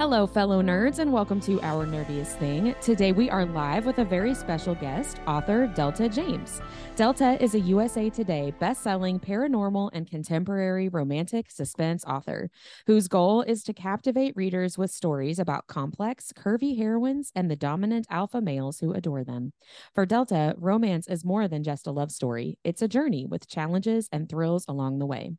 Hello, fellow nerds, and welcome to Our Nerdiest Thing. Today we are live with a very special guest, author Delta James. Delta is a USA Today best-selling paranormal and contemporary romantic suspense author whose goal is to captivate readers with stories about complex, curvy heroines and the dominant alpha males who adore them. For Delta, romance is more than just a love story. It's a journey with challenges and thrills along the way.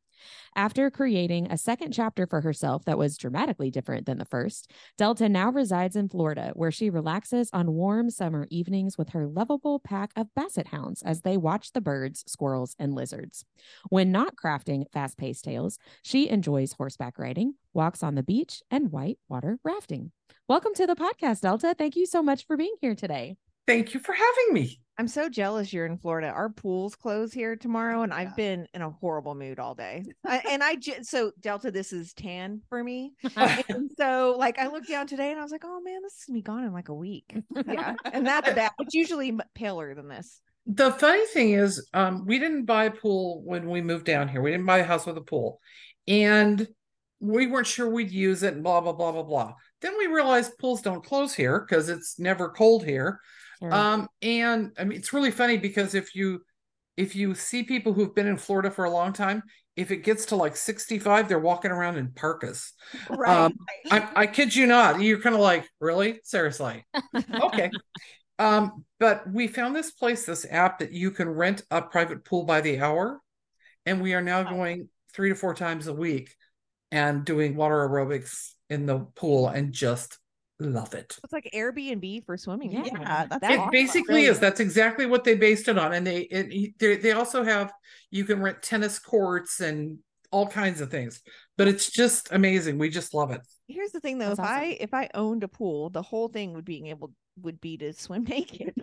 After creating a second chapter for herself that was dramatically different than the first, Delta now resides in Florida, where she relaxes on warm summer evenings with her lovable pack of basset hounds as they watch the birds, squirrels, and lizards. When not crafting fast paced tales, she enjoys horseback riding, walks on the beach, and white water rafting. Welcome to the podcast, Delta. Thank you so much for being here today. Thank you for having me. I'm so jealous you're in Florida. Our pools close here tomorrow, and I've been in a horrible mood all day. I, and I just so Delta, this is tan for me. and so, like, I looked down today, and I was like, "Oh man, this is gonna be gone in like a week." Yeah, and that's bad. It's usually paler than this. The funny thing is, um, we didn't buy a pool when we moved down here. We didn't buy a house with a pool, and we weren't sure we'd use it. And blah blah blah blah blah. Then we realized pools don't close here because it's never cold here. Sure. Um, and I mean, it's really funny because if you if you see people who've been in Florida for a long time, if it gets to like 65, they're walking around in parkas. Right. Um, I, I kid you not. You're kind of like, really? Seriously? okay. Um, but we found this place, this app that you can rent a private pool by the hour. And we are now Wow. going three to four times a week and doing water aerobics in the pool and just love it. it's like Airbnb for swimming. Yeah, pools. that's That's it awesome. basically is. That's exactly what they based it on. And they it, they they also have you can rent tennis courts and all kinds of things. But it's just amazing. We just love it. Here's the thing though, That's if awesome. I if I owned a pool, the whole thing would being able would be to swim naked.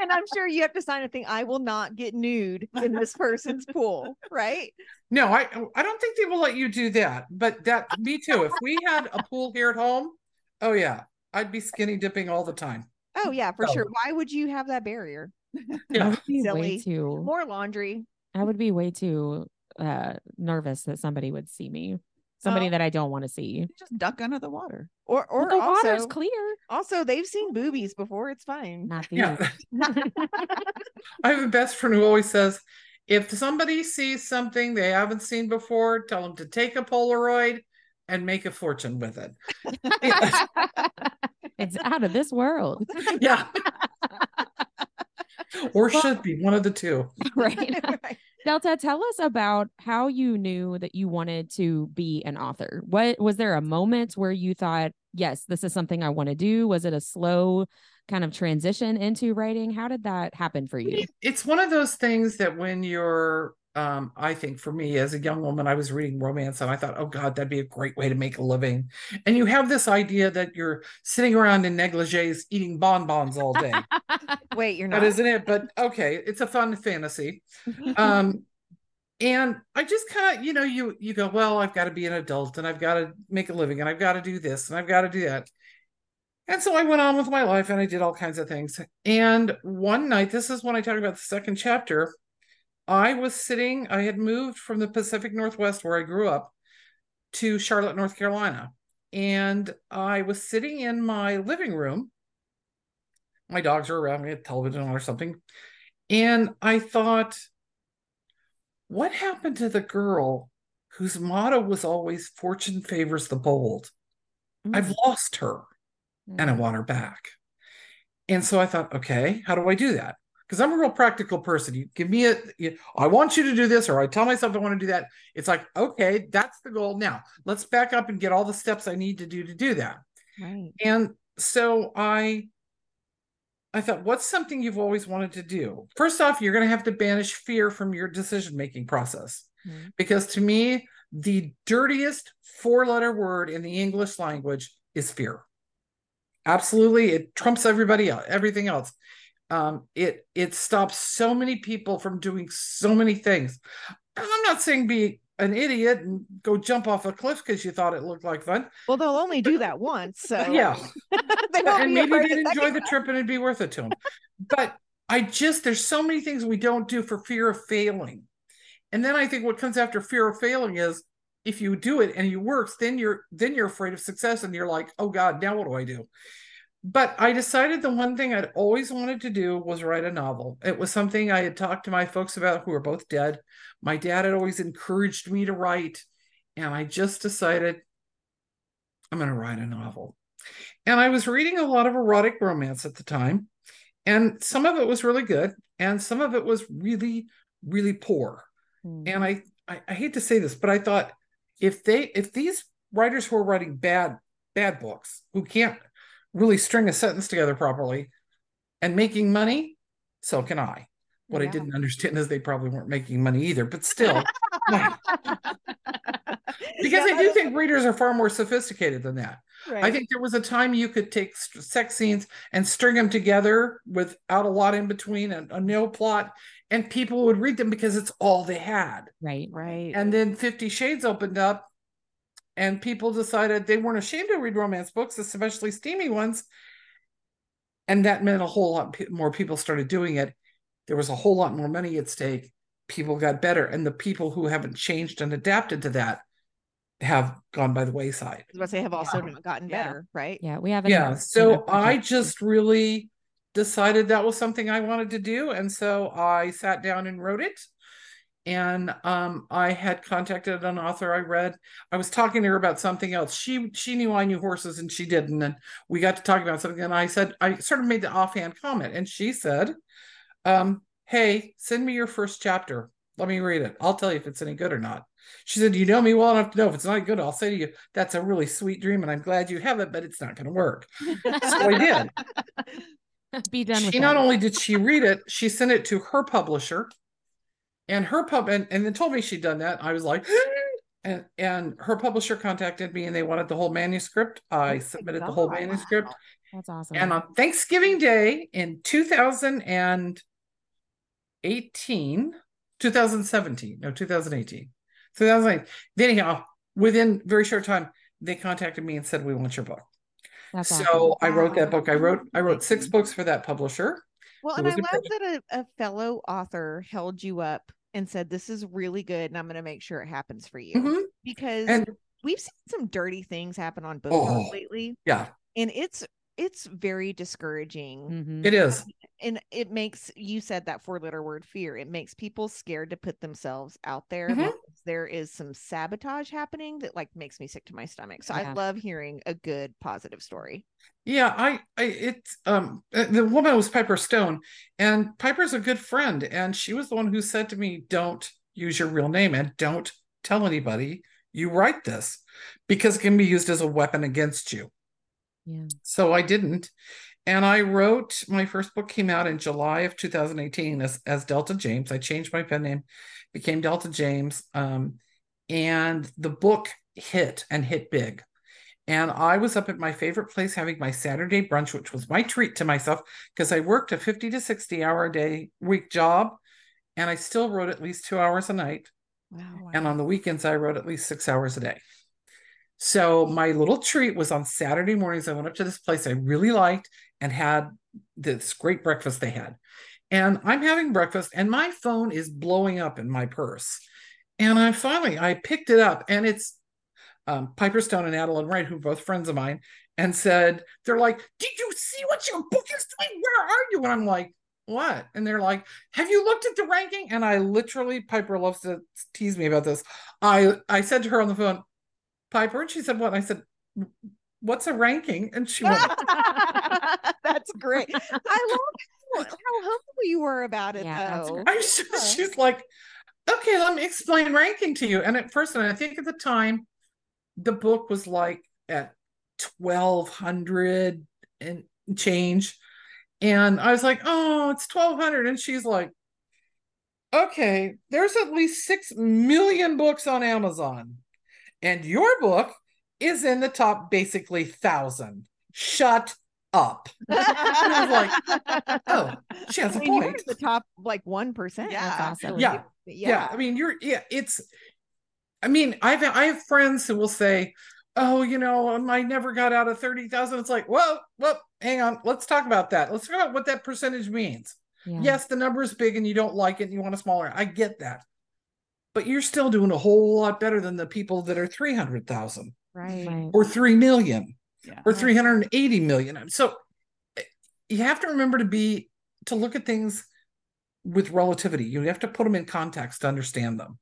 and I'm sure you have to sign a thing. I will not get nude in this person's pool, right? No, I I don't think they will let you do that. But that me too. If we had a pool here at home, oh yeah, I'd be skinny dipping all the time. Oh yeah, for So- sure. Why would you have that barrier? I Yeah. would be way Silly. too. More laundry. I would be way too uh nervous that somebody would see me. Somebody Oh. that I don't want to see. just duck under the water. Or or Well, the water's also, clear. also they've seen boobies before. It's fine. Not these. Yeah. I have a best friend who always says, if somebody sees something they haven't seen before, tell them to take a Polaroid and make a fortune with it. Yeah. it's out of this world. yeah. or should be one of the two. right. Right. Delta, tell us about how you knew that you wanted to be an author. What was there a moment where you thought, yes, this is something I want to do? Was it a slow kind of transition into writing? How did that happen for you? It's one of those things that when you're um, I think for me as a young woman, I was reading romance and I thought, oh God, that'd be a great way to make a living. And you have this idea that you're sitting around in negligees eating bonbons all day. Wait, you're not. that isn't it, but okay, it's a fun fantasy. um and i just kind of you know you you go well i've got to be an adult and i've got to make a living and i've got to do this and i've got to do that and so i went on with my life and i did all kinds of things and one night this is when i talk about the second chapter i was sitting i had moved from the pacific northwest where i grew up to charlotte north carolina and i was sitting in my living room my dogs are around me had television on or something and i thought what happened to the girl whose motto was always fortune favors the bold? Mm. I've lost her and I mm. want her back. And so I thought, okay, how do I do that? Because I'm a real practical person. You give me a, you, I want you to do this, or I tell myself I want to do that. It's like, okay, that's the goal. Now let's back up and get all the steps I need to do to do that. right. And so I I thought, what's something you've always wanted to do? First off, you're going to have to banish fear from your decision making process. Mhm. Because to me, the dirtiest four letter word in the English language is fear. Absolutely. It trumps everybody else, everything else. Um, it it stops so many people from doing so many things. And I'm not saying be an idiot and go jump off a cliff because you thought it looked like fun. Well, they'll only do that once. So Yeah. and maybe they'd enjoy the trip and it'd be worth it to them. but I just there's so many things we don't do for fear of failing. And then I think what comes after fear of failing is if you do it and it works, then you're then you're afraid of success and you're like, oh God, now what do I do? But I decided the one thing I'd always wanted to do was write a novel. It was something I had talked to my folks about who were both dead. My dad had always encouraged me to write, and I just decided I'm going to write a novel. And I was reading a lot of erotic romance at the time, and some of it was really good, and some of it was really, really poor. Mm. And I, I, I hate to say this, but I thought if they, if these writers who are writing bad, bad books, who can't really string a sentence together properly, and making money, so can I. What yeah. I didn't understand is they probably weren't making money either, but still. because I do think readers are far more sophisticated than that. Right. I think there was a time you could take sex scenes and string them together without a lot in between and a no plot, and people would read them because it's all they had. Right, right. And then Fifty Shades opened up, and people decided they weren't ashamed to read romance books, especially steamy ones. And that meant a whole lot more people started doing it. There was a whole lot more money at stake. People got better, and the people who haven't changed and adapted to that have gone by the wayside. But they have also yeah. not gotten yeah. better, right? Yeah, we haven't. Yeah, so I just really decided that was something I wanted to do, and so I sat down and wrote it. And um, I had contacted an author I read. I was talking to her about something else. She she knew I knew horses, and she didn't. And we got to talk about something. And I said I sort of made the offhand comment, and she said, um, "Hey, send me your first chapter. Let me read it. I'll tell you if it's any good or not." She said, You know me well enough to know if it's not good, I'll say to you, That's a really sweet dream, and I'm glad you have it, but it's not going to work. so I did. Be done. She not only did she read it, she sent it to her publisher, and her pub and, and then told me she'd done that. I was like, and and her publisher contacted me and they wanted the whole manuscript. I oh submitted the whole manuscript. Wow. That's awesome. And on Thanksgiving Day in 2018, 2017, no, 2018. So that was like, anyhow, within very short time, they contacted me and said, "We want your book." That's so awesome. I wrote that book. I wrote I wrote six books for that publisher. Well, and I love that a, a fellow author held you up and said, "This is really good, and I'm going to make sure it happens for you." Mm-hmm. Because and, we've seen some dirty things happen on book oh, lately. Yeah, and it's it's very discouraging. Mm-hmm. It is. And it makes you said that four letter word fear. It makes people scared to put themselves out there. Mm-hmm. There is some sabotage happening that like makes me sick to my stomach. So yeah. I love hearing a good positive story. Yeah, I, I it's um uh, the woman was Piper Stone and Piper's a good friend and she was the one who said to me don't use your real name and don't tell anybody you write this because it can be used as a weapon against you. Yeah. So I didn't. And I wrote my first book came out in July of 2018 as, as Delta James. I changed my pen name, became Delta James. Um, and the book hit and hit big. And I was up at my favorite place having my Saturday brunch, which was my treat to myself because I worked a 50 to 60 hour a day week job. And I still wrote at least two hours a night. Wow, wow. And on the weekends, I wrote at least six hours a day. So my little treat was on Saturday mornings. I went up to this place I really liked and had this great breakfast they had. And I'm having breakfast and my phone is blowing up in my purse. And I finally I picked it up and it's um, Piper Stone and Adeline Wright, who are both friends of mine, and said, they're like, Did you see what your book is doing? Where are you? And I'm like, what? And they're like, have you looked at the ranking? And I literally, Piper loves to tease me about this. I I said to her on the phone, Piper? And she said, What? I said, What's a ranking? And she went, That's great. I love how humble you were about it, yeah, though. Just, she's like, Okay, let me explain ranking to you. And at first, and I think at the time, the book was like at 1200 and change. And I was like, Oh, it's 1200. And she's like, Okay, there's at least 6 million books on Amazon and your book is in the top basically thousand. Shut up. I was like, oh, she has a I mean, point. the top like one percent. Yeah, awesome. yeah. yeah, yeah. I mean, you're yeah. It's. I mean, I've I have friends who will say, "Oh, you know, um, I never got out of thirty thousand. It's like, well, well, hang on. Let's talk about that. Let's talk about what that percentage means. Yeah. Yes, the number is big, and you don't like it, and you want a smaller. I get that, but you're still doing a whole lot better than the people that are 300,000 Right. Right. or 3 million Yeah. or 380 million. So you have to remember to be to look at things with relativity. You have to put them in context to understand them.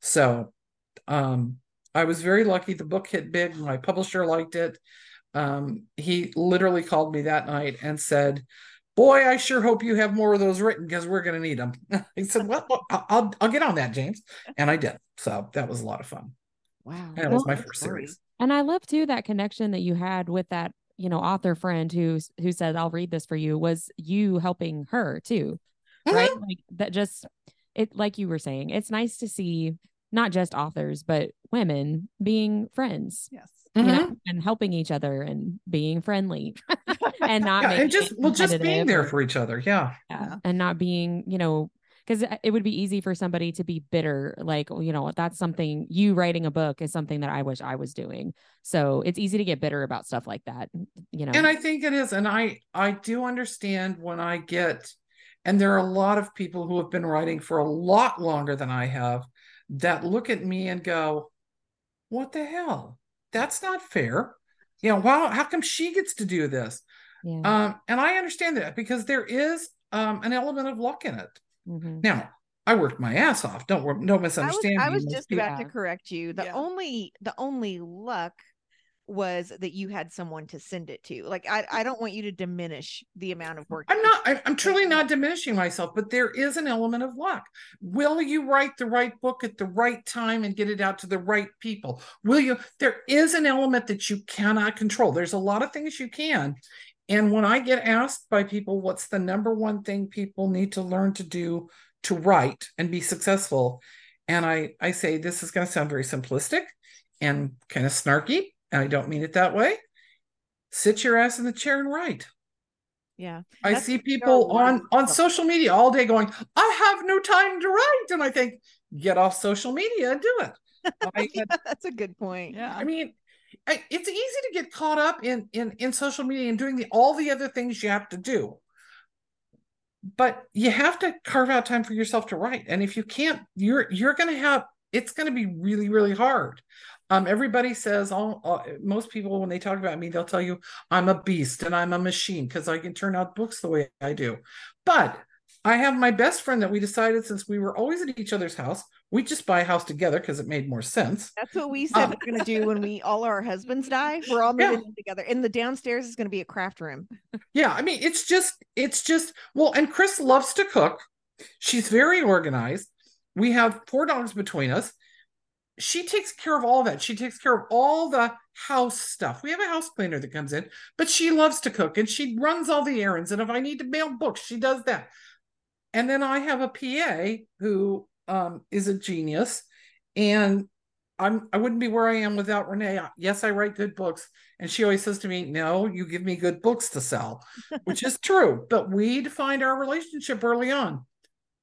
So um I was very lucky the book hit big. My publisher liked it. Um he literally called me that night and said, "Boy, I sure hope you have more of those written because we're going to need them." he said, "Well, I'll, I'll I'll get on that, James." And I did. So that was a lot of fun. Wow. And it was my first series. And I love too that connection that you had with that, you know, author friend who who said, I'll read this for you, was you helping her too. Right. Like that just it like you were saying, it's nice to see not just authors, but women being friends, Yes. you Mhm. know, and helping each other and being friendly and not Yeah, and just well, just being there or- for each other. Yeah. yeah, and not being you know because it would be easy for somebody to be bitter like you know that's something you writing a book is something that i wish i was doing. So it's easy to get bitter about stuff like that you know? And i think it is and i i do understand when i get and there are a lot of people who have been writing for a lot longer than i have that look at me and go what the hell? That's not fair. You know wow how come she gets to do this? Yeah. Um and i understand that because there is um an element of luck in it mhm. now i worked my ass off don't wor- don't I was, misunderstand I was just people- about to correct you. The Yeah. only the only luck was that you had someone to send it to. Like I, I don't want you to diminish the amount of work. I'm not, I- I'm truly not diminishing myself, but there is an element of luck. Will you write the right book at the right time and get it out to the right people? Will you? There is an element that you cannot control. There's a lot of things you can. And when I get asked by people, what's the number one thing people need to learn to do to write and be successful? And I, I say, this is going to sound very simplistic and kind of snarky, and I don't mean it that way. Sit your ass in the chair and write. Yeah. I see people on on social media all day going, "I have no time to write," and I think, get off social media and do it. I, That's a good point. Yeah. I mean, It's easy to get caught up in in in social media and doing the all the other things you have to do, but you have to carve out time for yourself to write. And if you can't, you're you're going to have it's going to be really really hard. Um, everybody says all, all most people when they talk about me, they'll tell you I'm a beast and I'm a machine because I can turn out books the way I do. But I have my best friend that we decided since we were always at each other's house, we just buy a house together because it made more sense. That's what we said Um, we're gonna do when we all our husbands die. We're all moving in together. And the downstairs is gonna be a craft room. Yeah, I mean, it's just, it's just, well, and Chris loves to cook. She's very organized. We have four dogs between us. She takes care of all that. She takes care of all the house stuff. We have a house cleaner that comes in, but she loves to cook and she runs all the errands. And if I need to mail books, she does that. And then I have a PA who um, is a genius, and I'm I wouldn't be where I am without Renee. Yes, I write good books, and she always says to me, "No, you give me good books to sell," which is true. But we defined our relationship early on.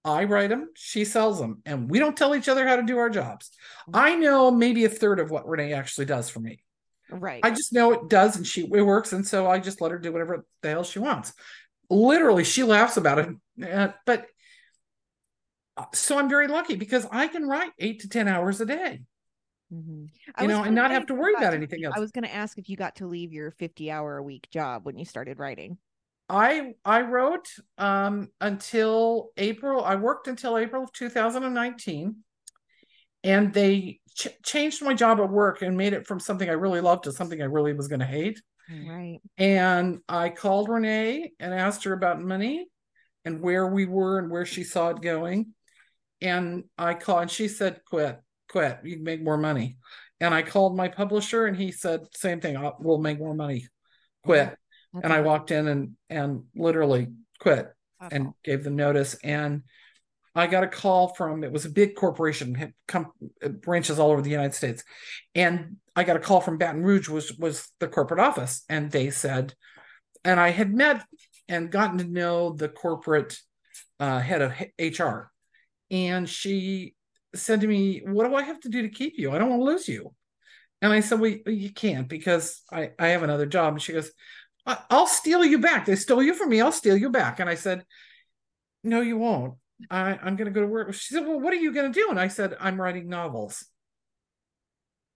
I write them, she sells them, and we don't tell each other how to do our jobs. I know maybe a third of what Renee actually does for me. Right. I just know it does, and she it works, and so I just let her do whatever the hell she wants. Literally, she laughs about it, uh, but uh, so I'm very lucky because I can write eight to ten hours a day, Mhm. I you know, and not have to worry about to- anything else. I was gonna ask if you got to leave your 50 hour a week job when you started writing. I I wrote um until April. I worked until April of 2019, and they ch- changed my job at work and made it from something I really loved to something I really was going to hate. Right. And I called Renee and asked her about money and where we were and where she saw it going. And I called and she said, quit, quit, you can make more money. And I called my publisher and he said, same thing, "I'll- we'll make more money, quit. That's And I walked in and and literally quit That's and gave them notice. And I got a call from it was a big corporation, had come branches all over the United States, and I got a call from Baton Rouge, was was the corporate office, and they said, and I had met and gotten to know the corporate uh, head of HR, and she said to me, "What do I have to do to keep you? I don't want to lose you." And I said, "Well, you can't because I I have another job." And she goes, I'll steal you back. They stole you from me. I'll steal you back. And I said, No, you won't. I, I'm going to go to work. She said, Well, what are you going to do? And I said, I'm writing novels.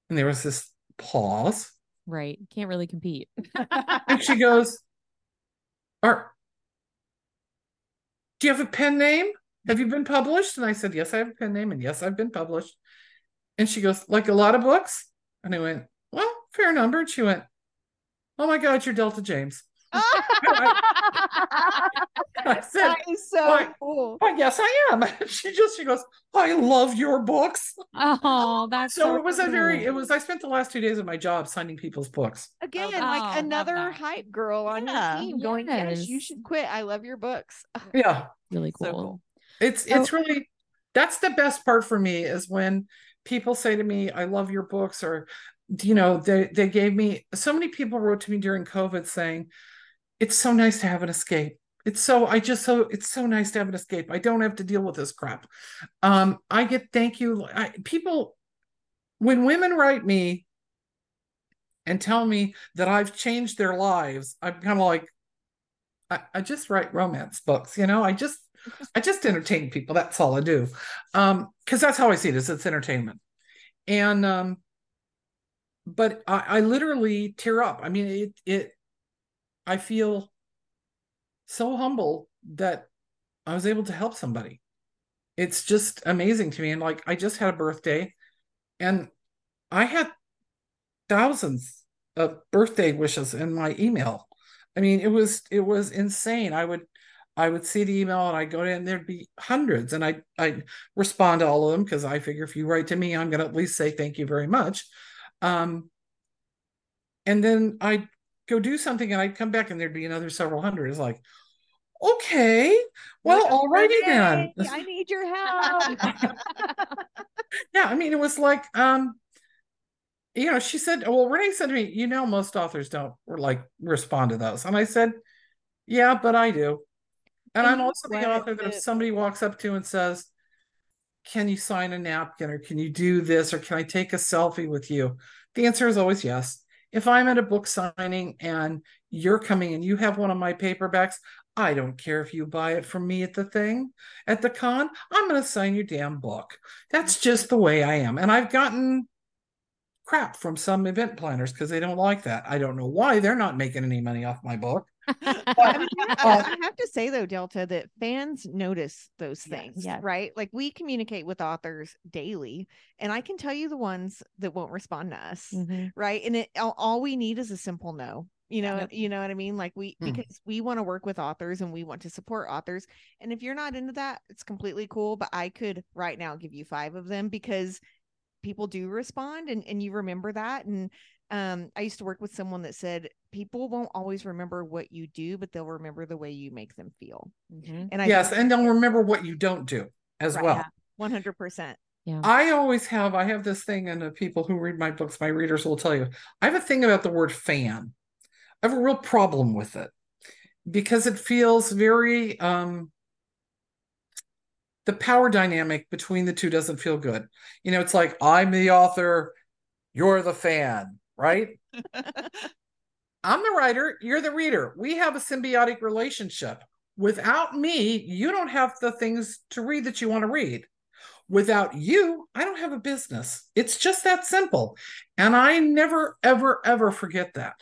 And there was this pause. Right. Can't really compete. And she goes, Are do you have a pen name? Have you been published? And I said, Yes, I have a pen name. And yes, I've been published. And she goes, Like a lot of books? And I went, Well, fair number. And she went, Oh my God, you're Delta James. I said, that is so Why- cool. Well, yes, I am. She just she goes, I love your books. oh, that's So so it was a very it was I spent the last two days of my job signing people's books. Again, Oh, like love another hype girl on Yeah. your team going, yes, you should quit. I love your books. Yeah. really cool. So cool. It's So- it's really that's the best part for me is when people say to me, I love your books, or you know, they they gave me so many people wrote to me during COVID saying, It's so nice to have an escape. It's so I just so it's so nice to have an escape. I don't have to deal with this crap. Um, I get thank you. I, people when women write me and tell me that I've changed their lives, I'm kind of like, I, I just write romance books, you know. I just I just entertain people. That's all I do. Um, because that's how I see it is it's entertainment. And um, but I, I literally tear up. I mean, it it I feel so humble that I was able to help somebody. It's just amazing to me. And like I just had a birthday and I had thousands of birthday wishes in my email. I mean, it was it was insane. I would I would see the email and I'd go in, there'd be hundreds, and I I'd respond to all of them because I figure if you write to me, I'm gonna at least say thank you very much. Um, and then I'd go do something and I'd come back and there'd be another several hundred. It's like, okay, well, alrighty then. I need your help. yeah i mean it was like um you know she said well renee said to me you know most authors don't like respond to those and i said yeah but i do and And i'm also the author that if somebody walks up to and says can you sign a napkin or can you do this or can i take a selfie with you the answer is always yes if i'm at a book signing and you're coming and you have one of my paperbacks I don't care if you buy it from me at the thing, at the con. I'm going to sign your damn book. That's just the way I am. And I've gotten crap from some event planners because they don't like that. I don't know why they're not making any money off my book. I, mean, I, have to, I have to say though, Delta, that fans notice those things, yes. right? Like we communicate with authors daily, and I can tell you the ones that won't respond to us, Mhm. right? And it all, we need is a simple no. You know, you know what I mean? Like we Hmm. because we want to work with authors and we want to support authors. And if you're not into that, it's completely cool. But I could right now give you five of them because people do respond and, and you remember that. And um, I used to work with someone that said people won't always remember what you do, but they'll remember the way you make them feel. Mhm. And I yes, and they'll remember what you don't do as Right. well. one hundred percent. Yeah. I always have, I have this thing, and the people who read my books, my readers will tell you, I have a thing about the word fan. I have a real problem with it because it feels very, um, the power dynamic between the two doesn't feel good. You know, it's like, I'm the author, you're the fan, right? I'm the writer, you're the reader. We have a symbiotic relationship. Without me, you don't have the things to read that you want to read. Without you, I don't have a business. It's just that simple. And I never, ever, ever forget that.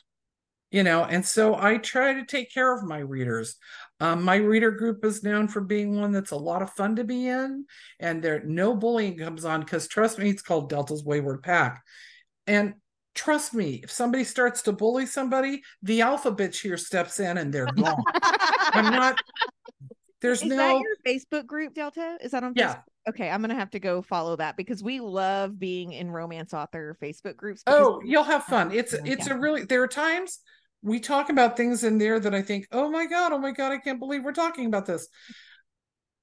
You know, and so I try to take care of my readers. Um, my reader group is known for being one that's a lot of fun to be in, and there no bullying comes on because trust me, it's called Delta's Wayward Pack. And trust me, if somebody starts to bully somebody, the alpha bitch here steps in and they're gone. I'm not. There's Is no. that your Facebook group, Delta? Is that on Yeah. Facebook? Okay, I'm gonna have to go follow that because we love being in romance author Facebook groups. Oh, you'll have fun. It's Yeah. it's a really there are times we talk about things in there that I think, oh my God, oh my God, I can't believe we're talking about this.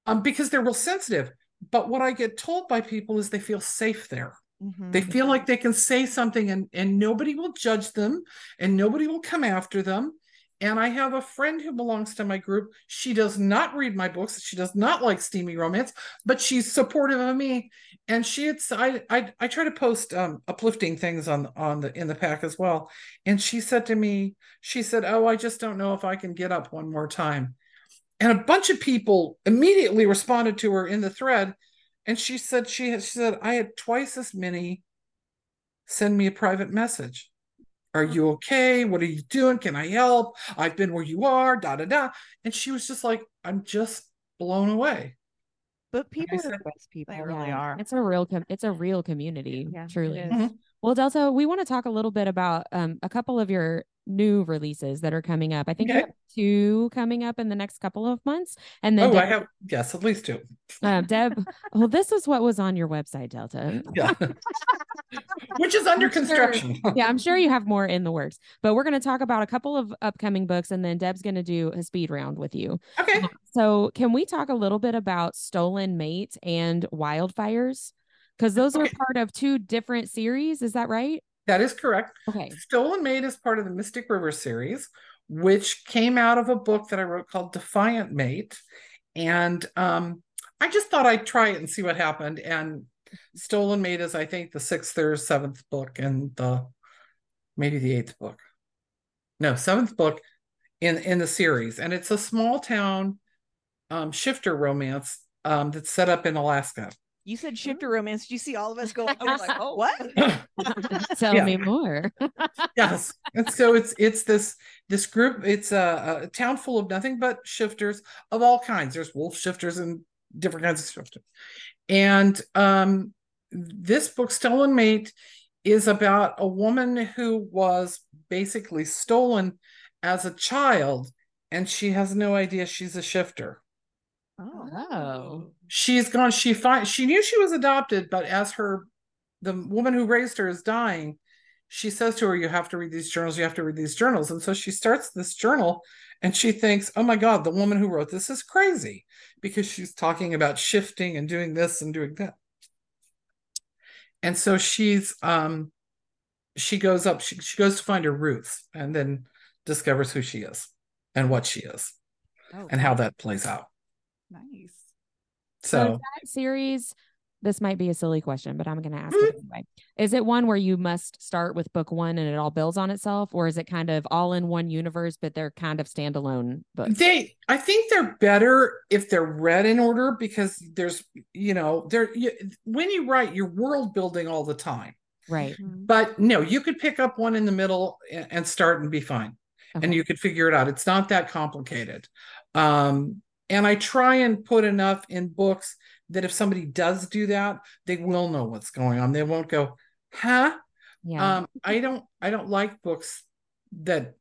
Um, because they're real sensitive. But what I get told by people is they feel safe there. Mhm. They feel like they can say something and, and nobody will judge them and nobody will come after them. And I have a friend who belongs to my group. She does not read my books. She does not like steamy romance, but she's supportive of me. And she had I I, I try to post um, uplifting things on on the in the pack as well. And she said to me, she said, "Oh, I just don't know if I can get up one more time." And a bunch of people immediately responded to her in the thread. And she said, she, had, she said, I had twice as many send me a private message. Are you okay? What are you doing? Can I help? I've been where you are, da da da. And she was just like, I'm just blown away. But people I are the best people. They really are. It's a real com- it's a real community, Yeah, truly. Mhm. Well, Delta, we want to talk a little bit about um, a couple of your new releases that are coming up. I think Okay. have two coming up in the next couple of months, and then Oh, I have, yes, at least two. uh, Deb. Well, this is what was on your website, Delta. Yeah. Which is under I'm sure- construction. yeah, I'm sure you have more in the works, but we're going to talk about a couple of upcoming books, and then Deb's going to do a speed round with you. Okay. So, can we talk a little bit about Stolen Mate and Wildfires? Because those are part of two different series. Is that right? That is correct. Okay. Stolen Mate is part of the Mystic River series, which came out of a book that I wrote called Defiant Mate. And um, I just thought I'd try it and see what happened. And Stolen Mate is, I think, the sixth or seventh book and the maybe the eighth book. No, seventh book in in the series. And it's a small town um, shifter romance um, that's set up in Alaska. You said shifter romance. Did you see all of us go? I was like, Oh. what? Tell Yeah. me more. yes and so it's it's this this group it's a, a town full of nothing but shifters of all kinds there's wolf shifters and different kinds of shifters and um this book stolen mate is about a woman who was basically stolen as a child and she has no idea she's a shifter Oh. she's gone. She find she knew she was adopted but as her the woman who raised her is dying she says to her you have to read these journals. You have to read these journals. And so she starts this journal and she thinks oh my god the woman who wrote this is crazy because she's talking about shifting and doing this and doing that. And so she's um she goes up she, she goes to find her roots and then discovers who she is and what she is Oh, and how that plays out Nice. So, so that series, this might be a silly question, but I'm going to ask Mm-hmm. it anyway. Is it one where you must start with book one and it all builds on itself, or is it kind of all in one universe, but they're kind of standalone books? They, I think they're better if they're read in order because there's, you know, there. You, when you write, you're world building all the time. right. Mhm. But no, you could pick up one in the middle and, and start and be fine, and you could figure it out. It's not that complicated. Um, and I try and put enough in books that if somebody does do that, they will know what's going on. They won't go, huh? Yeah. Um, I don't I don't like books that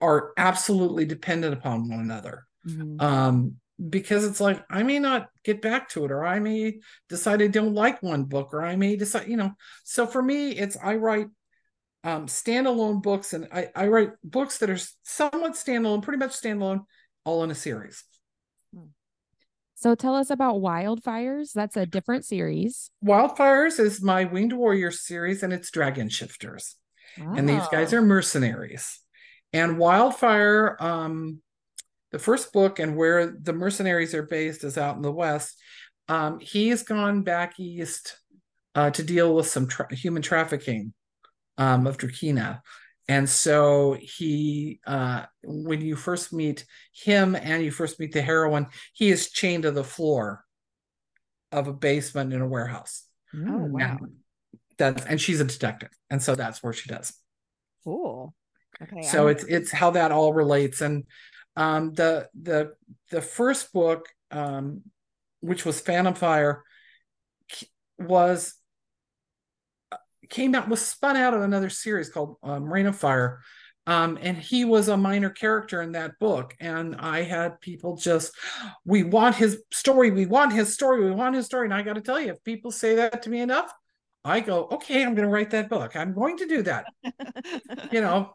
are absolutely dependent upon one another. Mhm. Um, because it's like I may not get back to it, or I may decide I don't like one book, or I may decide, you know. So for me, it's I write um standalone books and I, I write books that are somewhat standalone, pretty much standalone, all in a series. So tell us about Wildfires. That's a different series. Wildfires is my Winged Warrior series, and it's Dragon Shifters. and these guys Oh. are mercenaries and wildfire um the first book and where the mercenaries are based is out in the west um he's gone back east uh to deal with some tra- human trafficking um of Drakina and so he uh when you first meet him and you first meet the heroine he is chained to the floor of a basement in a warehouse Oh, Mm. wow. and that's and she's a detective and so that's where she does Cool. Okay. so I'm- it's it's how that all relates and um the the the first book um which was phantom fire was came out was spun out of another series called um, rain of fire. Um and he was a minor character in that book. And i had people just we want his story. We want his story. We want his story. And i got to tell you if people say that to me enough i go okay i'm going to write that book. I'm going to do that. You know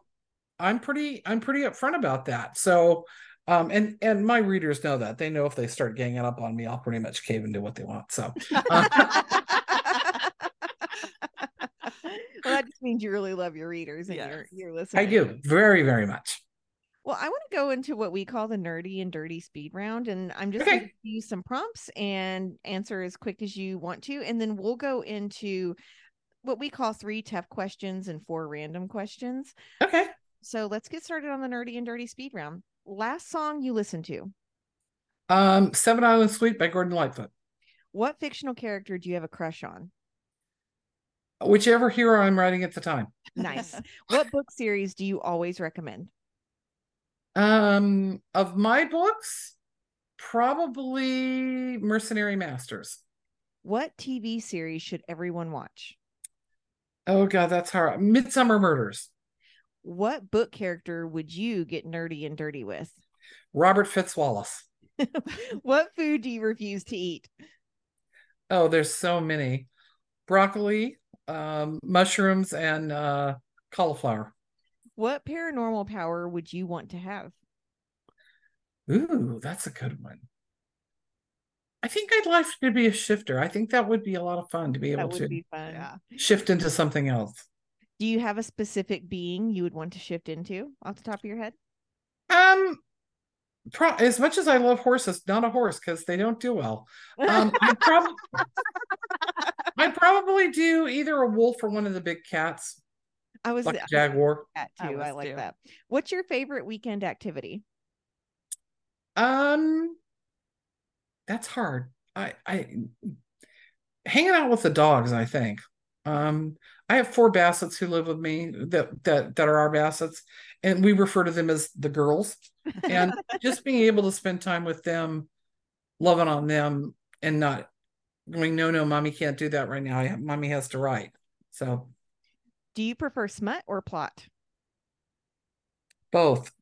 i'm pretty i'm pretty upfront about that. So um and and my readers know that. They know if they start ganging up on me i'll pretty much cave and do what they want so uh, well, that just means you really love your readers and your Yes. your listeners. i do very very much Well, I want to go into what we call the nerdy and dirty speed round, and I'm just Okay. going to give you some prompts and answer as quick as you want to, and then we'll go into what we call three tough questions and four random questions. okay So let's get started on the nerdy and dirty speed round. Last song you listened to? Um, Seven Island Suite by Gordon Lightfoot. What fictional character do you have a crush on? Whichever hero I'm writing at the time. Nice. what book series do you always recommend? Um, of my books, probably Mercenary Masters. What TV series should everyone watch? Oh god, that's hard. Midsomer Murders. What book character would you get nerdy and dirty with? Robert Fitzwallace. what food do you refuse to eat? Oh, there's so many. Broccoli, um, mushrooms, and uh, cauliflower. What paranormal power would you want to have? Ooh, that's a good one. I think I'd like to be a shifter. I think that would be a lot of fun to be That able would to be fun. Yeah. shift into something else. Do you have a specific being you would want to shift into off the top of your head? Um, pro- as much as I love horses, not a horse because they don't do well. Um, I probably I'd probably do either a wolf or one of the big cats, I was like I a jaguar. that I too. I, was like too. that. What's your favorite weekend activity? Um, that's hard. I I hanging out with the dogs. I think. Um, I have four bassets who live with me that that that are our bassets, and we refer to them as the girls. And just being able to spend time with them, loving on them, and not going, no, no, mommy can't do that right now. I have, mommy has to write. So Do you prefer smut or plot? both.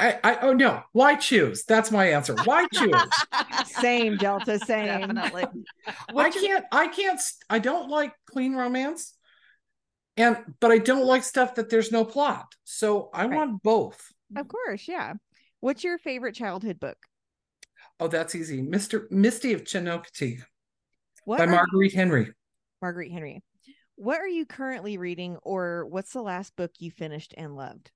I, I oh no, why choose? That's my answer. Why choose? Same, Delta, same. Definitely. I can't I can't i don't like clean romance. And but I don't like stuff that there's no plot. So I Right. want both. Of course, yeah. What's your favorite childhood book? Oh, that's easy. Mr. Misty of Chincoteague What by Marguerite Henry. Marguerite Henry. What are you currently reading, or what's the last book you finished and loved?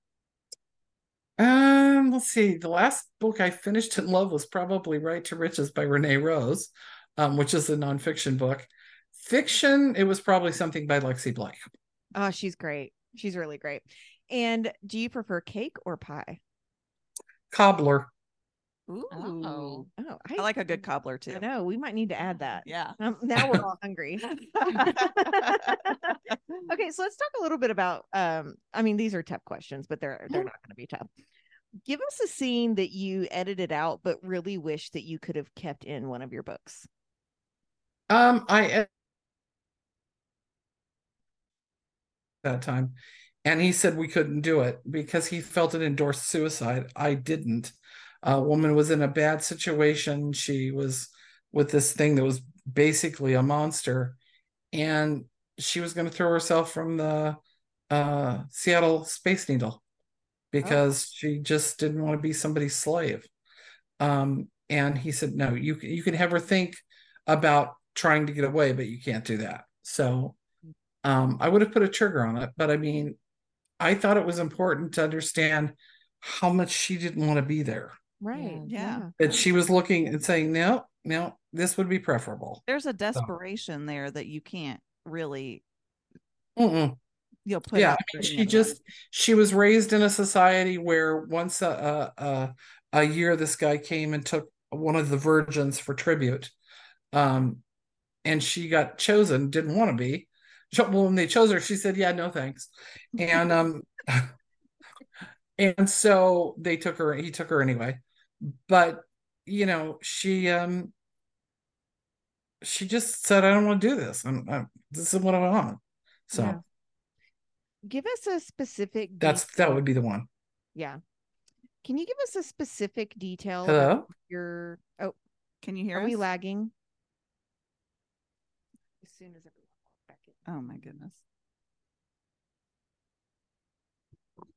Um, let's see. The last book I finished and loved was probably Write to Riches by Renee Rose, um, which is a nonfiction book. Fiction, it was probably something by Lexi Blake. Oh, she's great. She's really great. And do you prefer cake or pie? Cobbler. Ooh. Oh, I like a good cobbler I too. know. We might need to add that. Yeah. Um, now we're all hungry. okay, so let's talk a little bit about. Um, I mean, these are tough questions, but they're they're not going to be tough. Give us a scene that you edited out, but really wish that you could have kept in one of your books. Um, I that time, and he said we couldn't do it because he felt it endorsed suicide. I didn't. A woman was in a bad situation. She was with this thing that was basically a monster, and she was going to throw herself from the uh, Seattle Space Needle because she just didn't want to be somebody's slave. Um, and he said, "No, you you can have her think about trying to get away, but you can't do that." So, um, I would have put a trigger on it, but I mean, I thought it was important to understand how much she didn't want to be there. Right. Yeah. That she was looking and saying, "No, no, this would be preferable." There's a desperation there that you can't really Mm-mm. you know put yeah, I mean, she just she was raised in a society where once a, a a a year this guy came and took one of the virgins for tribute, um, and she got chosen. Didn't want to be. So- Well, when they chose her, she said, "Yeah, no thanks," and um, and so they took her. He took her anyway, but you know, she um, she just said, "I don't want to do this. I'm, i this is what I want." So. Yeah. Give us a specific. That's that would be the one. Yeah. Can you give us a specific detail Hello? about your? Oh, Can you hear are us? we lagging? As soon as everyone walks back in. Oh my goodness.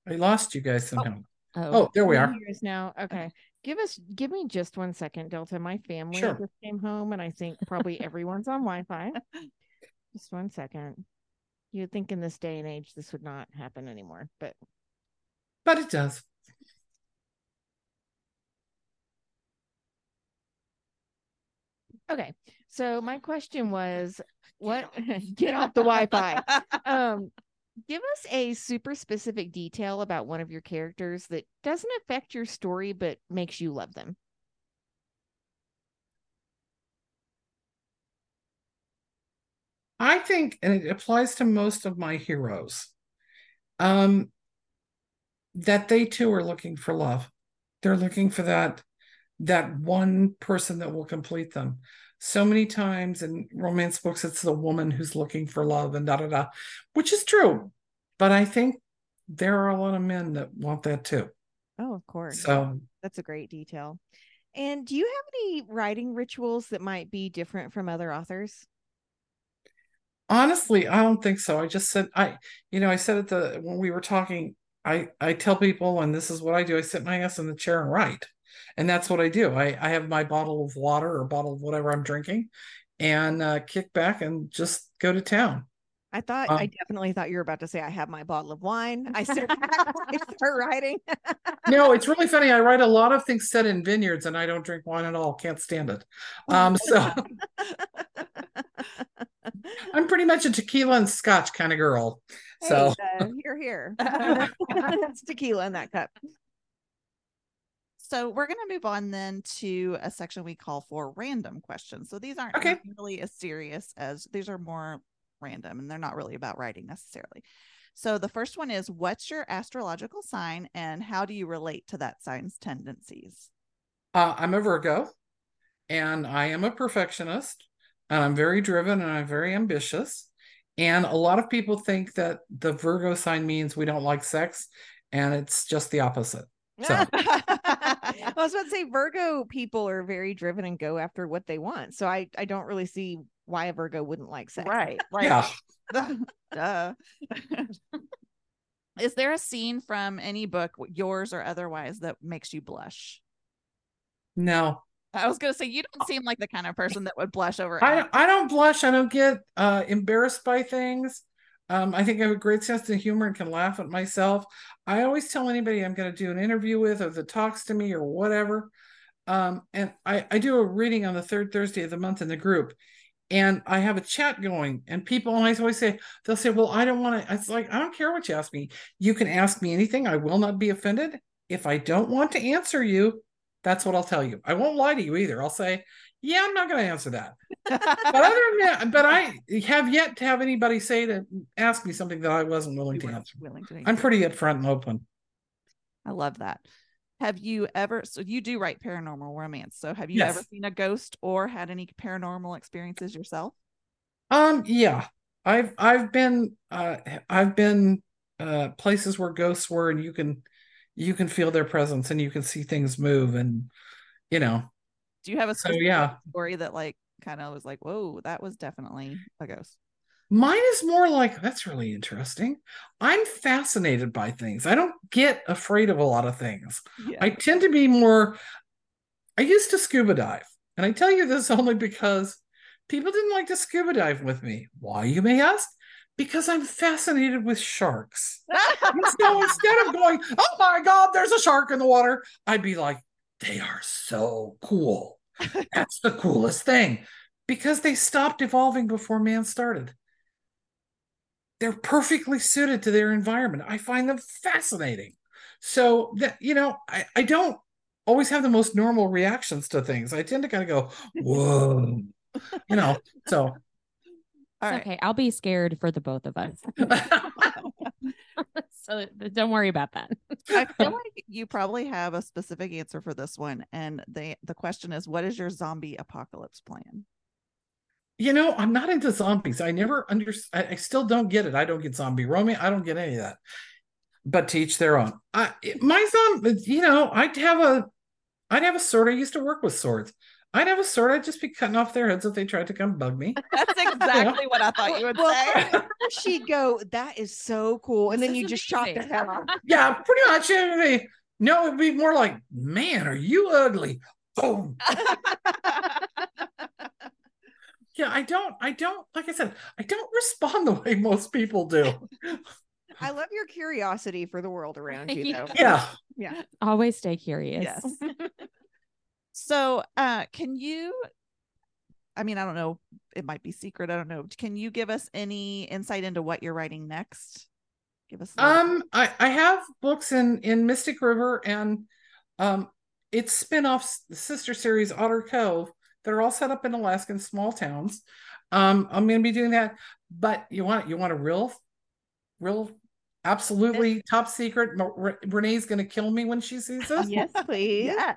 I lost you guys oh. somehow. Oh, Oh, there we are. you hear us now. Okay. Give us give me just one second, Delta. My family Sure. just came home and I think probably everyone's on Wi-Fi. Just one second. You'd think in this day and age this would not happen anymore, but But it does. Okay. So my question was what get off the Wi-Fi. um give us a super specific detail about one of your characters that doesn't affect your story but makes you love them. I think and it applies to most of my heroes. Um that they too are looking for love. They're looking for that that one person that will complete them. So many times in romance books, it's the woman who's looking for love and da da da, which is true. But I think there are a lot of men that want that too. Oh, of course. So that's a great detail. And do you have any writing rituals that might be different from other authors? honestly, I don't think so. I just said I, you know, I said at the when we were talking, I I tell people, and this is what I do. I sit my ass in the chair and write, and that's what I do. I I have my bottle of water or bottle of whatever I'm drinking, and uh, kick back and just go to town. I thought um, I definitely thought you were about to say I have my bottle of wine. I start, I start writing. no, it's really funny. I write a lot of things set in vineyards, and I don't drink wine at all. Can't stand it. Um, so I'm pretty much a tequila and scotch kind of girl. Hey, so uh, here, here. That's tequila in that cup. So we're going to move on then to a section we call for random questions. So these aren't okay. really as serious as these are more random and they're not really about writing necessarily. So the first one is what's your astrological sign and how do you relate to that sign's tendencies? Uh, I'm a Virgo and I am a perfectionist and I'm very driven and I'm very ambitious. And a lot of people think that the Virgo sign means we don't like sex, and it's just the opposite. So. I was about to say Virgo people are very driven and go after what they want. So I, I don't really see why a Virgo wouldn't like sex. Right. Right. Yeah. Duh. Is there a scene from any book, yours or otherwise, that makes you blush? No. I was gonna say you don't seem like the kind of person that would blush over. I I don't blush. I don't get uh, embarrassed by things. Um, I think I have a great sense of humor and can laugh at myself. I always tell anybody I'm going to do an interview with or that talks to me or whatever. Um, and I, I do a reading on the third Thursday of the month in the group. And I have a chat going, and people I always say, they'll say, Well, I don't want to. It's like, I don't care what you ask me. You can ask me anything. I will not be offended. If I don't want to answer you, that's what I'll tell you. I won't lie to you either. I'll say, yeah, I'm not going to answer that. but other than that, but I have yet to have anybody say to ask me something that I wasn't willing you to answer. Willing to I'm pretty upfront and open. I love that. Have you ever? So you do write paranormal romance. So have you yes. ever seen a ghost or had any paranormal experiences yourself? Um. Yeah. I've I've been uh I've been uh places where ghosts were, and you can you can feel their presence and you can see things move and you know do you have a so yeah. story that like kind of was like whoa that was definitely a ghost mine is more like that's really interesting. I'm fascinated by things. I don't get afraid of a lot of things. Yeah. i tend to be more i used to scuba dive and i tell you this only because people didn't like to scuba dive with me. Why you may ask? Because I'm fascinated with sharks. so instead of going, oh my God, there's a shark in the water, I'd be like, they are so cool. That's the coolest thing because they stopped evolving before man started. They're perfectly suited to their environment. I find them fascinating. So that you know, I, I don't always have the most normal reactions to things. I tend to kind of go, whoa, you know. So all right. okay. I'll be scared for the both of us. so don't worry about that. I feel like you probably have a specific answer for this one. And the the question is, what is your zombie apocalypse plan? You know, I'm not into zombies. I never under I, I still don't get it. I don't get zombie romance. I don't get any of that. But teach their own. I my zombie, you know, I'd have a I'd have a sword. I used to work with swords. I'd have a sword. I'd just be cutting off their heads if they tried to come bug me. That's exactly what I thought you would well, say. She'd go, "That is so cool," and then you just chop the head off. Yeah, pretty much. Be, no, it'd be more like, "Man, are you ugly?" Boom. yeah, I don't. I don't. Like I said, I don't respond the way most people do. I love your curiosity for the world around you, though. Yeah. Yeah. Always stay curious. Yes. So, uh, can you? I mean, I don't know. It might be secret. I don't know. Can you give us any insight into what you're writing next? Give us. Um, I I have books in in Mystic River and um, it's spin-offs, the sister series Otter Cove that are all set up in Alaskan small towns. Um, I'm going to be doing that. But you want you want a real, real, absolutely top secret. Renee's going to kill me when she sees this. yes, please. Yeah.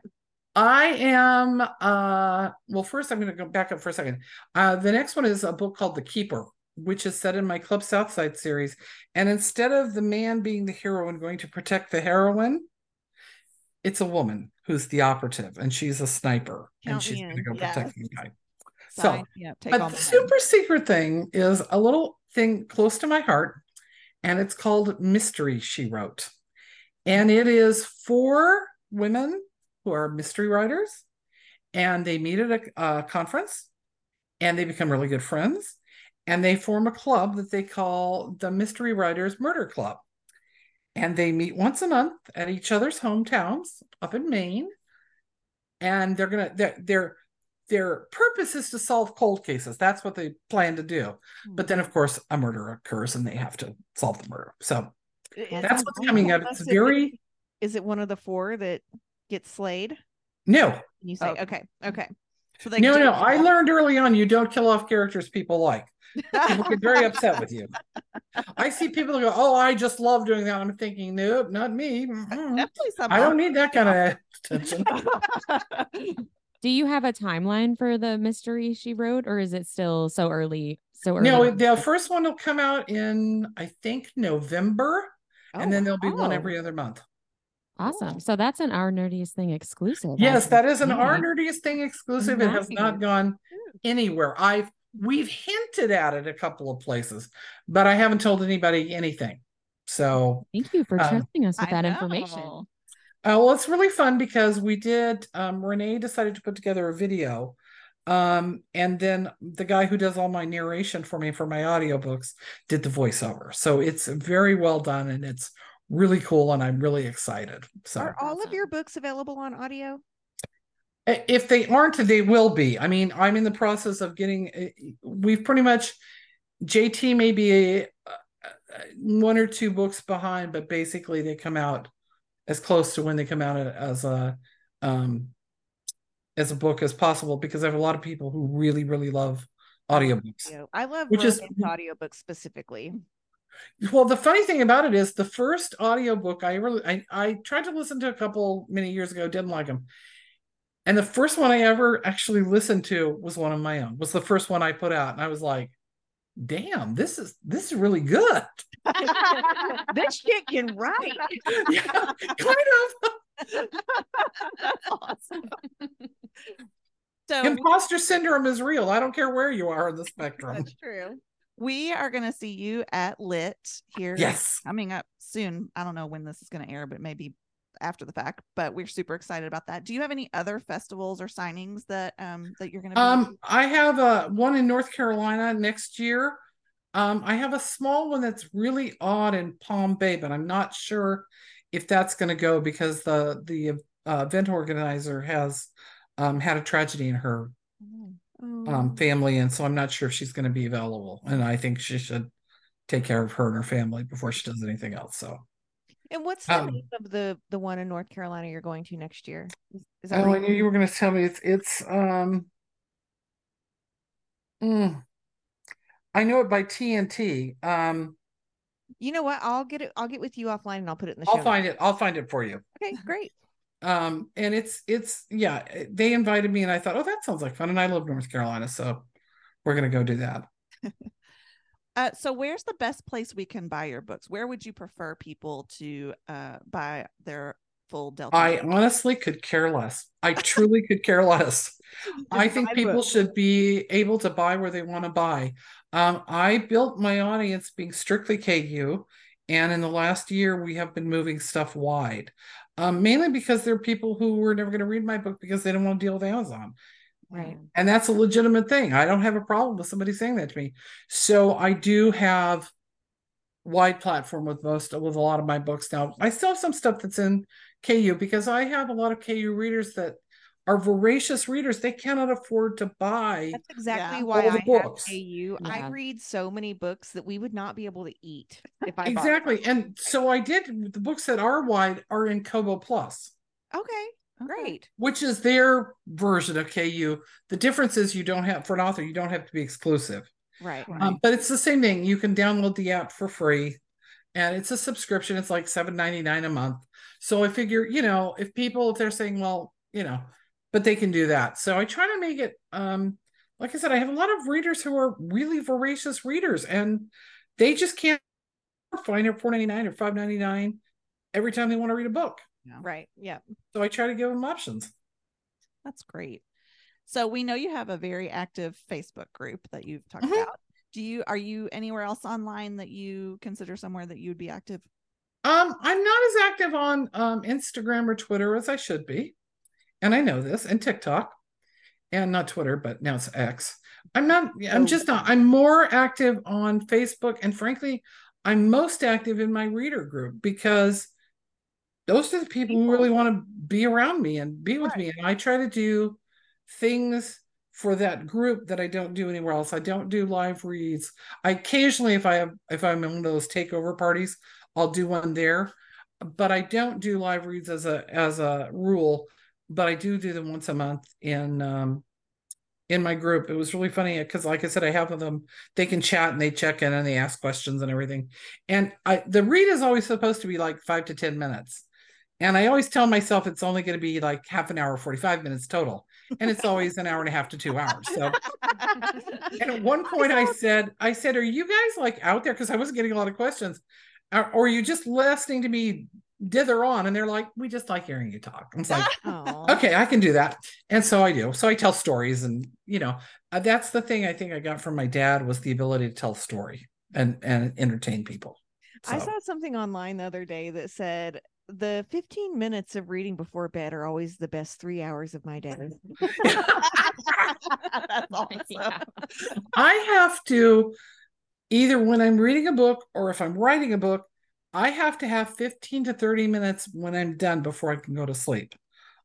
I am. Uh, well, first I'm going to go back up for a second. Uh, the next one is a book called The Keeper, which is set in my Club Southside series. And instead of the man being the hero and going to protect the heroine, it's a woman who's the operative, and she's a sniper, and she's going to go Yes. protect the guy. So, Sign me up. Take but all the my money. super secret thing is a little thing close to my heart, and it's called Mystery She Wrote. And it is for women who are mystery writers, and they meet at a, a conference and they become really good friends. And they form a club that they call the Mystery Writers Murder Club. And they meet once a month at each other's hometowns up in Maine. And they're gonna their their their purpose is to solve cold cases. That's what they plan to do. Hmm. But then of course a murder occurs and they have to solve the murder. So that's what's coming up. It's very Is it one of the four that gets slayed? no, You say Oh. okay, okay. So they no, do- no. I learned early on you don't kill off characters people like. People get very upset with you. I see people go, "Oh, I just love doing that." I'm thinking, nope, not me. Mm-hmm. Some. I don't need that kind of attention. Do you have a timeline for the mystery she wrote, or is it still so early? So early. No, the first one will come out in I think November, and then oh, there'll be one Oh, every other month. Awesome. So that's an our nerdiest thing exclusive. Yes, that is an think. Our Nerdiest Thing exclusive. It has not gone anywhere. I've we've hinted at it a couple of places, but I haven't told anybody anything. So Thank you for Um, trusting us with I that know. information. Uh, well, it's really fun because we did. Um, Renee decided to put together a video, um, and then the guy who does all my narration for me for my audiobooks did the voiceover. So it's very well done and it's really cool, and I'm really excited. So Are all of your books available on audio? If they aren't, they will be. I mean, I'm in the process of getting. uh, We've pretty much JT may be a, uh, one or two books behind, but basically they come out as close to when they come out as a um as a book as possible because I have a lot of people who really really love audiobooks. I love Which is- audiobooks specifically. Well, the funny thing about it is the first audiobook I really I, I tried to listen to a couple many years ago, didn't like them. And the first one I ever actually listened to was one of my own. Was the first one I put out and I was like, "Damn, this is this is really good." this shit can write. yeah, kind of. That's awesome. so Imposter syndrome is real. I don't care where you are in the spectrum. That's true. We are going to see you at Lit here. Yes. Coming up soon. I don't know when this is going to air, but maybe after the fact. But we're super excited about that. Do you have any other festivals or signings that um that you're going to? Um, I have a one in North Carolina next year. Um, I have a small one that's really odd in Palm Bay, but I'm not sure if that's going to go because the the uh, event organizer has um, had a tragedy in her um, family, and so I'm not sure if she's going to be available. And I think she should take care of her and her family before she does anything else. So, And what's the um, name of the the one in North Carolina you're going to next year? Is, that oh, I knew you were going to tell me it's it's um. mm, I know it by TNT. Um, You know what? I'll get it. I'll get with you offline and I'll put it in the show. I'll find it. I'll find it for you. Okay, great. Um, and it's it's yeah. They invited me, and I thought, oh, that sounds like fun. And I love North Carolina, so we're gonna go do that. Uh, so where's the best place we can buy your books? Where would you prefer people to uh buy their full Delta? I book? honestly could care less. I truly could care less. I think people books. should be able to buy where they want to buy. Um, I built my audience being strictly KU, and in the last year, we have been moving stuff wide, um, mainly because there are people who were never going to read my book because they don't want to deal with Amazon. Right. And that's a legitimate thing. I don't have a problem with somebody saying that to me. So I do have wide platform with most with a lot of my books now. I still have some stuff that's in KU because I have a lot of KU readers that are voracious readers. They cannot afford to buy. That's exactly Yeah. why All I the have books. KU. I read so many books that we would not be able to eat if I Exactly. And so I did the books that are wide are in Kobo Plus. Okay. Great. which is their version of KU. The difference is you don't have for an author, you don't have to be exclusive. Right. Right. Um, but it's the same thing. You can download the app for free, and it's a subscription. It's like seven ninety nine a month. So I figure, you know, if people if they're saying, well, you know, but they can do that. So I try to make it. Um, like I said, I have a lot of readers who are really voracious readers, and they just can't find it four ninety nine or five ninety nine every time they want to read a book. Right. Yeah. So I try to give them options. That's great. So we know you have a very active Facebook group that you've talked Mhm. about. Do you are you anywhere else online that you consider somewhere that you would be active? Um, I'm not as active on um, Instagram or Twitter as I should be, and I know this, and TikTok, and not Twitter, but now it's X. I'm not. I'm Oh. just not. I'm more active on Facebook, and frankly, I'm most active in my reader group because those are the people who really want to be around me and be with me, and I try to do things for that group that I don't do anywhere else. I don't do live reads. I occasionally, if I have, if I'm in one of those takeover parties, I'll do one there, but I don't do live reads as a as a rule. But I do do them once a month in um, in my group. It was really funny because, like I said, I have them. They can chat and they check in and they ask questions and everything. And I the read is always supposed to be like five to ten minutes. And I always tell myself it's only going to be like half an hour, 45 minutes total. And it's always an hour and a half to two hours. So and at one point I said, I said, are you guys like out there? Because I wasn't getting a lot of questions. Or, or are you just listening to me dither on? And they're like, we just like hearing you talk. I was like, okay, I can do that. And so I do. So I tell stories and, you know, uh, that's the thing I think I got from my dad was the ability to tell a story and, and entertain people. I saw something online the other day that said the 15 minutes of reading before bed are always the best three hours of my day. That's awesome. Yeah. I have to either when I'm reading a book or if I'm writing a book, I have to have 15 to 30 minutes when I'm done before I can go to sleep.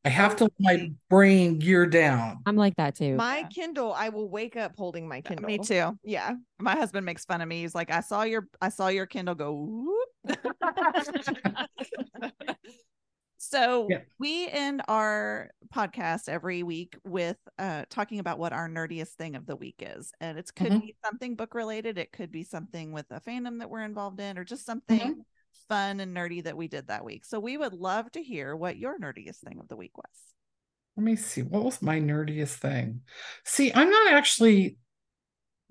I have to let my brain gear down. I'm like that too. My Yeah. Kindle, I will wake up holding my Kindle. Me too. Yeah. My husband makes fun of me. He's like, I saw your I saw your Kindle go whoop. so Yeah. we end our podcast every week with uh talking about what our nerdiest thing of the week is. And it could Mhm. be something book related, it could be something with a fandom that we're involved in, or just something Mm-hmm. Fun and nerdy that we did that week. So we would love to hear what your nerdiest thing of the week was. Let me see. What was my nerdiest thing? See, I'm not actually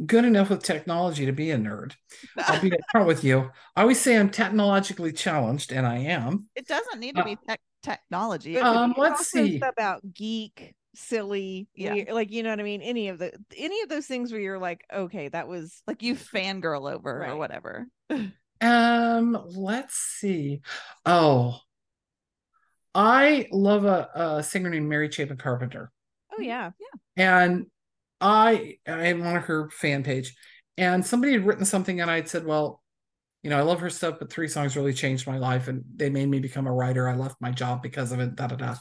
good enough with technology to be a nerd. I'll be upfront with you. I always say I'm technologically challenged, and I am. It doesn't need to Uh, be tech technology. But It could Um, be- let's see. About geek, silly, Yeah. weird- like you know what I mean. Any of the any of those things where you're like, okay, that was like you fangirl over or whatever. Um, let's see. Oh, I love a, a singer named Mary Chapin Carpenter. oh yeah, yeah. and I I am on her fan page, and somebody had written something, and I had said, well, you know, I love her stuff, but three songs really changed my life, and they made me become a writer. I left my job because of it. Da da da.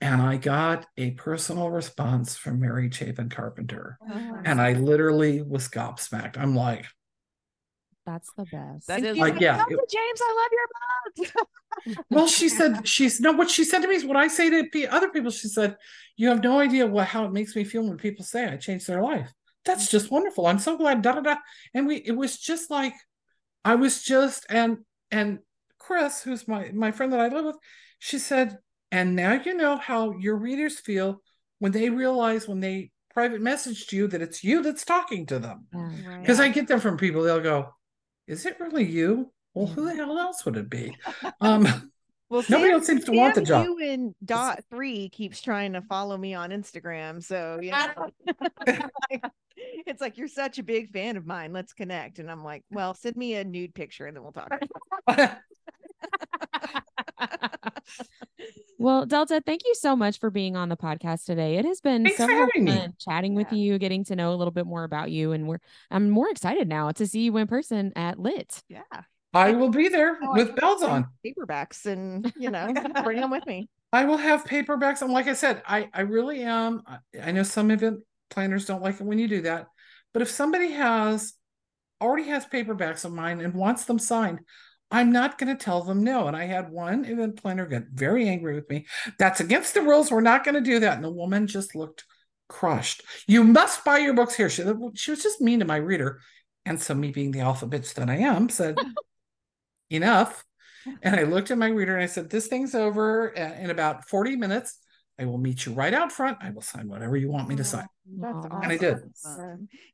And I got a personal response from Mary Chapin Carpenter, and I literally was gobsmacked. I'm like, That's the best. That is like, yeah. it- James, I love your book. well, she said she's no. What she said to me is what I say to other people. She said, "You have no idea what how it makes me feel when people say I changed their life. That's mm. just wonderful. I'm so glad." Da da da. And we, it was just like, I was just and and Chris, who's my my friend that I live with, she said, "And now you know how your readers feel when they realize when they private message to you that it's you that's talking to them." Yeah. Because I get them from people. They'll go, "Is it really you?" Well, who the hell else would it be? Um, Well, Nobody Sam- else seems to want the Sam You Ewan dot three keeps trying to follow me on Instagram, so yeah, it's like you're such a big fan of mine. Let's connect, and I'm like, well, send me a nude picture, and then we'll talk. Well, Delta, thank you so much for being on the podcast today. It has been Thanks so for much having me. fun chatting with Yeah. you, getting to know a little bit more about you, and we're I'm more excited now to see you in person at Lit. Yeah. I will be there Oh, with bells on. paperbacks, and you know, bring them with me. I will have paperbacks. And like I said, I, I really am. I- I know some event planners don't like it when you do that. But if somebody has already has paperbacks of mine and wants them signed, I'm not going to tell them no. And I had one event planner get very angry with me. That's against the rules. We're not going to do that. And the woman just looked crushed. You must buy your books here. She, she was just mean to my reader. And so, me being the alpha bitch that I am, said, enough. And I looked at my reader and I said, This thing's over in about 40 minutes. I will meet you right out front. I will sign whatever you want me to sign. That's Aw. awesome. And I did.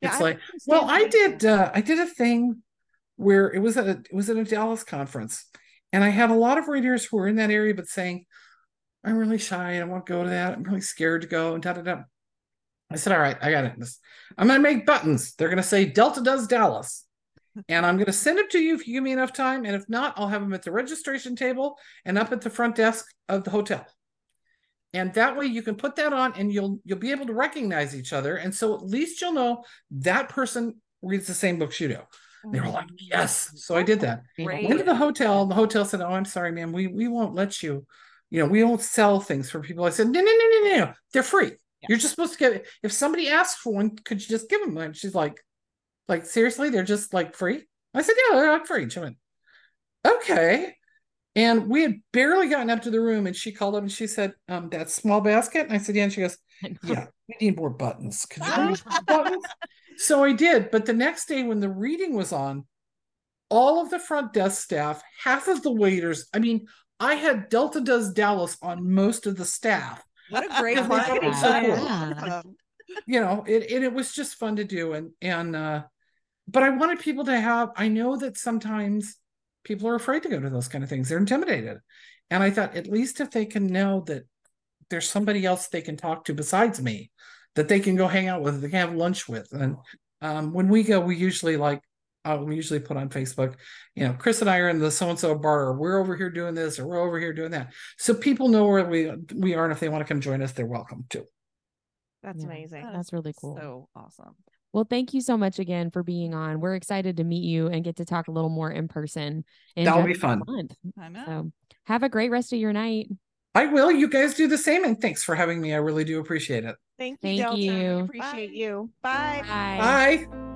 Yeah, it's I like, understand well, I did uh, I did a thing where it was at a it was at a Dallas conference. And I had a lot of readers who were in that area but saying, I'm really shy. I don't want to go to that. I'm really scared to go and da da da. I said, all right, I got it. I'm gonna make buttons. They're gonna say Delta does Dallas. And I'm gonna send them to you if you give me enough time. And if not, I'll have them at the registration table and up at the front desk of the hotel. And that way you can put that on and you'll you'll be able to recognize each other. And so at least you'll know that person reads the same books you do. They were like, yes. So I did that. Great. Went to the hotel. The hotel said, "Oh, I'm sorry, ma'am. We we won't let you. You know, we won't sell things for people." I said, "No, no, no, no, no. They're free. You're just supposed to get. If somebody asks for one, could you just give them?" And she's like, "Like seriously, they're just like free." I said, "Yeah, they're like free." She went, "Okay." And we had barely gotten up to the room, and she called up and she said, um, "That small basket." And I said, "Yeah." And she goes, "Yeah, we need more buttons. Could you bring buttons?" So I did. But the next day, when the reading was on, all of the front desk staff, half of the waiters, I mean, I had Delta Does Dallas on most of the staff. What a great Yeah, marketing so cool. Yeah. You know, it, it it was just fun to do. And and uh but I wanted people to have I know that sometimes people are afraid to go to those kind of things. They're intimidated. And I thought at least if they can know that there's somebody else they can talk to besides me, that they can go hang out with, they can have lunch with. And um, when we go, we usually like, uh, we usually put on Facebook, you know, Chris and I are in the so and so bar, or we're over here doing this, or we're over here doing that. So people know where we we are, and if they want to come join us, they're welcome to. That's Yeah. amazing. That's really cool. So awesome. Well, thank you so much again for being on. We're excited to meet you and get to talk a little more in person. in That'll be a fun. month. I know. So have a great rest of your night. I will. You guys do the same, and thanks for having me. I really do appreciate it. Thank you, Thank Delta. You. Appreciate Bye. you. Bye. Bye. Bye.